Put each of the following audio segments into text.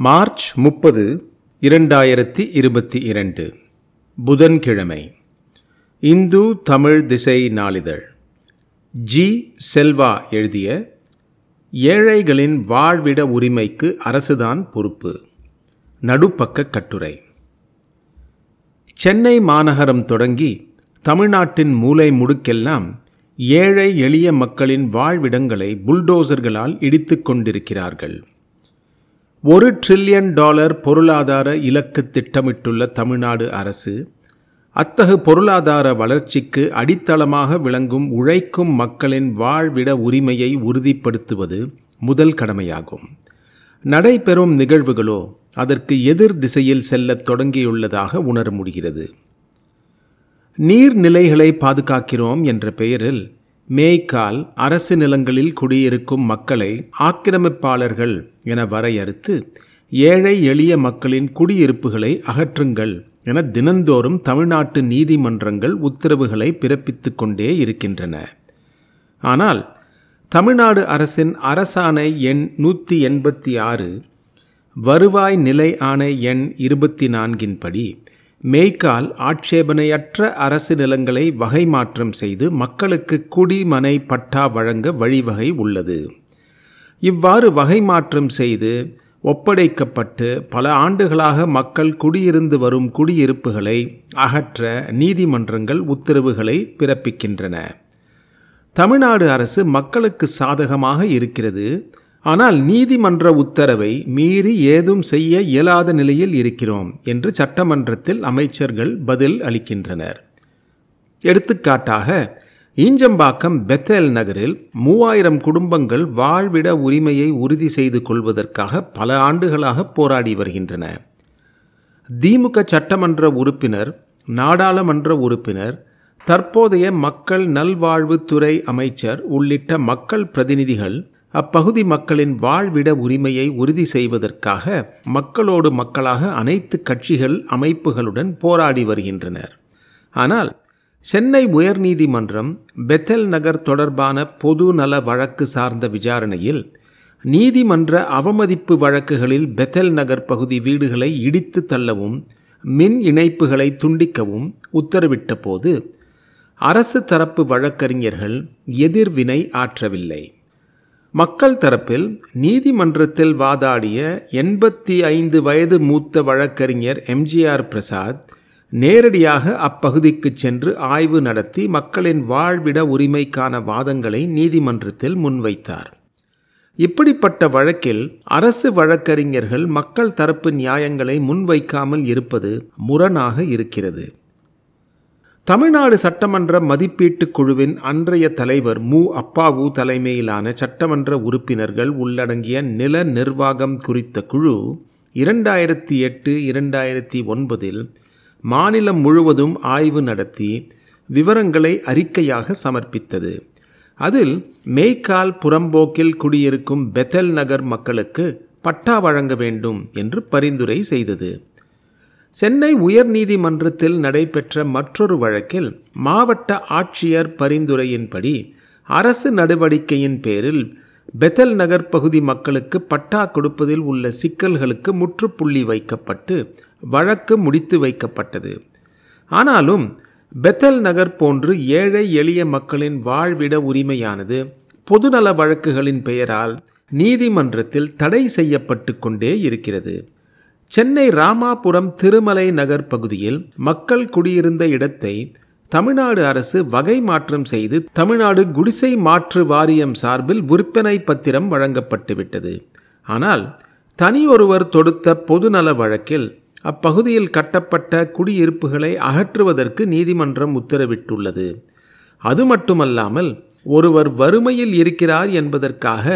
March முப்பது இரண்டாயிரத்தி இருபத்தி இரண்டு. புதன்கிழமை. இந்து தமிழ் திசை நாளிதழ். ஜி. செல்வா எழுதிய ஏழைகளின் வாழ்விட உரிமைக்கு அரசுதான் பொறுப்பு. நடுப்பக்க கட்டுரை. சென்னை மாநகரம் தொடங்கி தமிழ்நாட்டின் மூலை முடுக்கெல்லாம் ஏழை எளிய மக்களின் வாழ்விடங்களை புல்டோசர்களால் இடித்துக் கொண்டிருக்கிறார்கள். ஒரு ட்ரில்லியன் டாலர் பொருளாதார இலக்கு திட்டமிட்டுள்ள தமிழ்நாடு அரசு அத்தகு பொருளாதார வளர்ச்சிக்கு அடித்தளமாக விளங்கும் உழைக்கும் மக்களின் வாழ்விட உரிமையை உறுதிப்படுத்துவது முதல் கடமையாகும். நடைபெறும் நிகழ்வுகளோ அதற்கு எதிர் திசையில் செல்லத் தொடங்கியுள்ளதாக உணர முடிகிறது. நீர்நிலைகளை பாதுகாக்கிறோம் என்ற பெயரில் மேய்க்கால் அரசு நிலங்களில் குடியிருக்கும் மக்களை ஆக்கிரமிப்பாளர்கள் என வரையறுத்து ஏழை எளிய மக்களின் குடியிருப்புகளை அகற்றுங்கள் என தினந்தோறும் தமிழ்நாட்டு நீதிமன்றங்கள் உத்தரவுகளை பிறப்பித்து கொண்டே இருக்கின்றன. ஆனால் தமிழ்நாடு அரசின் அரசாணை எண் நூற்றி எண்பத்தி ஆறு வருவாய் நிலை ஆணை எண் இருபத்தி நான்கின்படி மேய்க்கால் ஆட்சேபனையற்ற அரசு நிலங்களை வகை மாற்றம் செய்து மக்களுக்கு குடிமனை பட்டா வழங்க வழிவகை உள்ளது. இவ்வாறு வகை மாற்றம் செய்து ஒப்படைக்கப்பட்டு பல ஆண்டுகளாக மக்கள் குடியிருந்து வரும் குடியிருப்புகளை அகற்ற நீதிமன்றங்கள் உத்தரவுகளை பிறப்பிக்கின்றன. தமிழ்நாடு அரசு மக்களுக்கு சாதகமாக இருக்கிறது. ஆனால் நீதிமன்ற உத்தரவை மீறி ஏதும் செய்ய இயலாத நிலையில் இருக்கிறோம் என்று சட்டமன்றத்தில் அமைச்சர்கள் பதில் அளிக்கின்றனர். எடுத்துக்காட்டாக ஈஞ்சம்பாக்கம் பெத்தேல் நகரில் மூவாயிரம் குடும்பங்கள் வாழ்விட உரிமையை உறுதி செய்து கொள்வதற்காக பல ஆண்டுகளாக போராடி வருகின்றன. திமுக சட்டமன்ற உறுப்பினர் நாடாளுமன்ற உறுப்பினர் தற்போதைய மக்கள் நல்வாழ்வுத்துறை அமைச்சர் உள்ளிட்ட மக்கள் பிரதிநிதிகள் அப்பகுதி மக்களின் வாழ்விட உரிமையை உறுதி செய்வதற்காக மக்களோடு மக்களாக அனைத்து கட்சிகள் அமைப்புகளுடன் போராடி வருகின்றனர். ஆனால் சென்னை உயர்நீதிமன்றம் பெத்தல் நகர் தொடர்பான பொது நல வழக்கு சார்ந்த விசாரணையில் நீதிமன்ற அவமதிப்பு வழக்குகளில் பெத்தல் நகர் பகுதி வீடுகளை இடித்து தள்ளவும் மின் இணைப்புகளை துண்டிக்கவும் உத்தரவிட்ட போது அரசு தரப்பு வழக்கறிஞர்கள் எதிர்வினை ஆற்றவில்லை. மக்கள் தரப்பில் நீதிமன்றத்தில் வாதாடிய எண்பத்தி ஐந்து வயது மூத்த வழக்கறிஞர் எம்ஜிஆர் பிரசாத் நேரடியாக அப்பகுதிக்கு சென்று ஆய்வு நடத்தி மக்களின் வாழ்விட உரிமைக்கான வாதங்களை நீதிமன்றத்தில் முன்வைத்தார். இப்படிப்பட்ட வழக்கில் அரசு வழக்கறிஞர்கள் மக்கள் தரப்பு நியாயங்களை முன்வைக்காமல் இருப்பது முரணாக இருக்கிறது. தமிழ்நாடு சட்டமன்ற மதிப்பீட்டுக் குழுவின் அன்றைய தலைவர் மு. அப்பாவு தலைமையிலான சட்டமன்ற உறுப்பினர்கள் உள்ளடங்கிய நில நிர்வாகம் குறித்த குழு இரண்டாயிரத்தி எட்டு இரண்டாயிரத்தி ஒன்பதில் மாநிலம் முழுவதும் ஆய்வு நடத்தி விவரங்களை அறிக்கையாக சமர்ப்பித்தது. அதில் மேய்க்கால் புறம்போக்கில் குடியிருக்கும் பெத்தல் நகர் மக்களுக்கு பட்டா வழங்க வேண்டும் என்று பரிந்துரை செய்தது. சென்னை உயர்நீதிமன்றத்தில் நடைபெற்ற மற்றொரு வழக்கில் மாவட்ட ஆட்சியர் பரிந்துரையின்படி அரசு நடவடிக்கையின் பேரில் பெத்தல் நகர் பகுதி மக்களுக்கு பட்டா கொடுப்பதில் உள்ள சிக்கல்களுக்கு முற்றுப்புள்ளி வைக்கப்பட்டு வழக்கு முடித்து வைக்கப்பட்டது. ஆனாலும் பெத்தல் நகர் போன்று ஏழை எளிய மக்களின் வாழ்விட உரிமையானது பொதுநல வழக்குகளின் பெயரால் நீதிமன்றத்தில் தடை செய்யப்பட்டு கொண்டே இருக்கிறது. சென்னை ராமாபுரம் திருமலை நகர் பகுதியில் மக்கள் குடியிருந்த இடத்தை தமிழ்நாடு அரசு வகை மாற்றம் செய்து தமிழ்நாடு குடிசை மாற்று வாரியம் சார்பில் விற்பனை பத்திரம் வழங்கப்பட்டுவிட்டது. ஆனால் தனியொருவர் தொடுத்த பொதுநல வழக்கில் அப்பகுதியில் கட்டப்பட்ட குடியிருப்புகளை அகற்றுவதற்கு நீதிமன்றம் உத்தரவிட்டுள்ளது. அது மட்டுமல்லாமல் ஒருவர் வறுமையில் இருக்கிறார் என்பதற்காக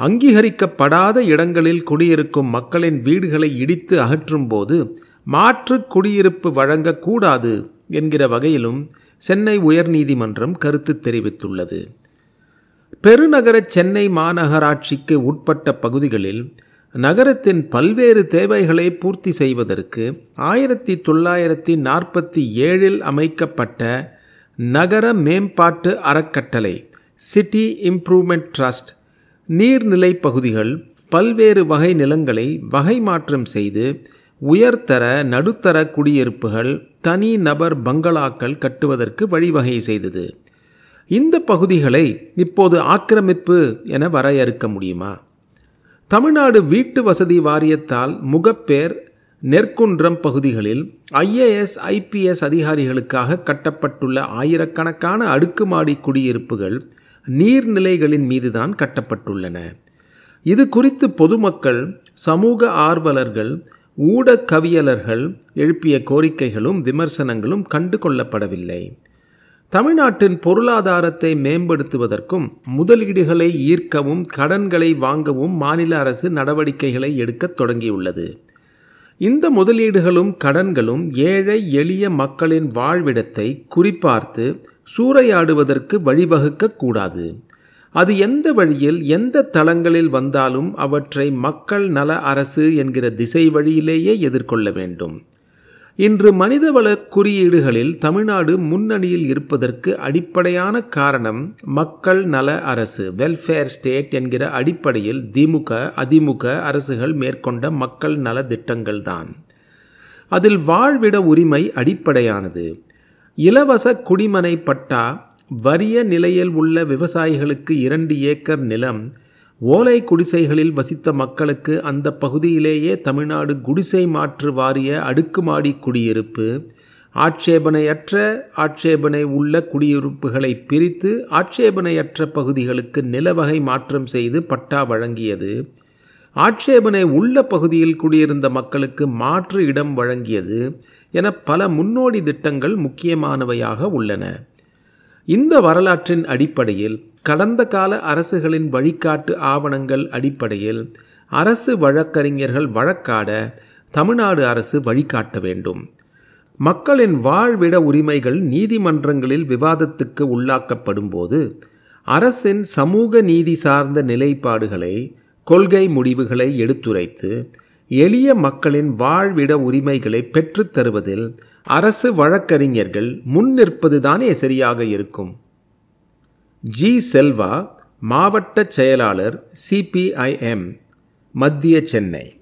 அங்கீகரிக்கப்படாத இடங்களில் குடியிருக்கும் மக்களின் வீடுகளை இடித்து அகற்றும்போது மாற்று குடியிருப்பு வழங்கக்கூடாது என்கிற வகையிலும் சென்னை உயர்நீதிமன்றம் கருத்து தெரிவித்துள்ளது. பெருநகர சென்னை மாநகராட்சிக்கு உட்பட்ட பகுதிகளில் நகரத்தின் பல்வேறு தேவைகளை பூர்த்தி செய்வதற்கு ஆயிரத்தி தொள்ளாயிரத்தி நாற்பத்தி ஏழில் அமைக்கப்பட்ட நகர மேம்பாட்டு அறக்கட்டளை சிட்டி இம்ப்ரூவ்மெண்ட் ட்ரஸ்ட் நீர்நிலை பகுதிகள் பல்வேறு வகை நிலங்களை வகை மாற்றம் செய்து உயர்தர நடுத்தர குடியிருப்புகள் தனி நபர் பங்களாக்கள் கட்டுவதற்கு வழிவகை செய்தது. இந்த பகுதிகளை இப்போது ஆக்கிரமிப்பு என வரையறுக்க முடியுமா? தமிழ்நாடு வீட்டு வசதி வாரியத்தால் முகப்பேர் நெற்குன்றம் பகுதிகளில் ஐஏஎஸ் ஐபிஎஸ் அதிகாரிகளுக்காக கட்டப்பட்டுள்ள ஆயிரக்கணக்கான அடுக்குமாடி குடியிருப்புகள் நீர்நிலைகளின் மீதுதான் கட்டப்பட்டுள்ளன. இது குறித்து பொதுமக்கள் சமூக ஆர்வலர்கள் ஊடகவியலர்கள் எழுப்பிய கோரிக்கைகளும் விமர்சனங்களும் கண்டு கொள்ளப்படவில்லை. தமிழ்நாட்டின் பொருளாதாரத்தை மேம்படுத்துவதற்கும் முதலீடுகளை ஈர்க்கவும் கடன்களை வாங்கவும் மாநில அரசு நடவடிக்கைகளை எடுக்கத் தொடங்கியுள்ளது. இந்த முதலீடுகளும் கடன்களும் ஏழை எளிய மக்களின் வாழ்விடத்தை குறிப்பார்த்து சூறையாடுவதற்கு வழிவகுக்க கூடாது. அது எந்த வழியில் எந்த தளங்களில் வந்தாலும் அவற்றை மக்கள் நல அரசு என்கிற திசை வழியிலேயே எதிர்கொள்ள வேண்டும். இன்று மனிதவள குறியீடுகளில் தமிழ்நாடு முன்னணியில் இருப்பதற்கு அடிப்படையான காரணம் மக்கள் நல அரசு வெல்ஃபேர் ஸ்டேட் என்கிற அடிப்படையில் திமுக அதிமுக அரசுகள் மேற்கொண்ட மக்கள் நல திட்டங்கள்தான். அதில் வாழ்விட உரிமை அடிப்படையானது. இலவச குடிமனை பட்டா வறிய நிலையில் உள்ள விவசாயிகளுக்கு இரண்டு ஏக்கர் நிலம் ஓலை குடிசைகளில் வசித்த மக்களுக்கு அந்த பகுதியிலேயே தமிழ்நாடு குடிசை மாற்று வாரிய அடுக்குமாடி குடியிருப்பு ஆட்சேபனையற்ற ஆட்சேபனை உள்ள குடியிருப்புகளை பிரித்து ஆட்சேபனையற்ற பகுதிகளுக்கு நிலவகை மாற்றம் செய்து பட்டா வழங்கியது. ஆட்சேபனை உள்ள பகுதியில் குடியிருந்த மக்களுக்கு மாற்று இடம் வழங்கியது என பல முன்னோடி திட்டங்கள் முக்கியமானவையாக உள்ளன. இந்த வரலாற்றின் அடிப்படையில் கடந்த கால அரசுகளின் வழிகாட்டு ஆவணங்கள் அடிப்படையில் அரசு வழக்கறிஞர்கள் வழக்காட தமிழ்நாடு அரசு வழிகாட்ட வேண்டும். மக்களின் வாழ்விட உரிமைகள் நீதிமன்றங்களில் விவாதத்துக்கு உள்ளாக்கப்படும் போது அரசின் சமூக நீதி சார்ந்த நிலைப்பாடுகளை கொள்கை முடிவுகளை எடுத்துரைத்து எளிய மக்களின் வாழ்விட உரிமைகளை பெற்றுத் தருவதில் அரசு வழக்கறிஞர்கள் முன் நிற்பதுதானே சரியாக இருக்கும். ஜி. செல்வா மாவட்ட செயலாளர் சிபிஐஎம் மத்திய சென்னை.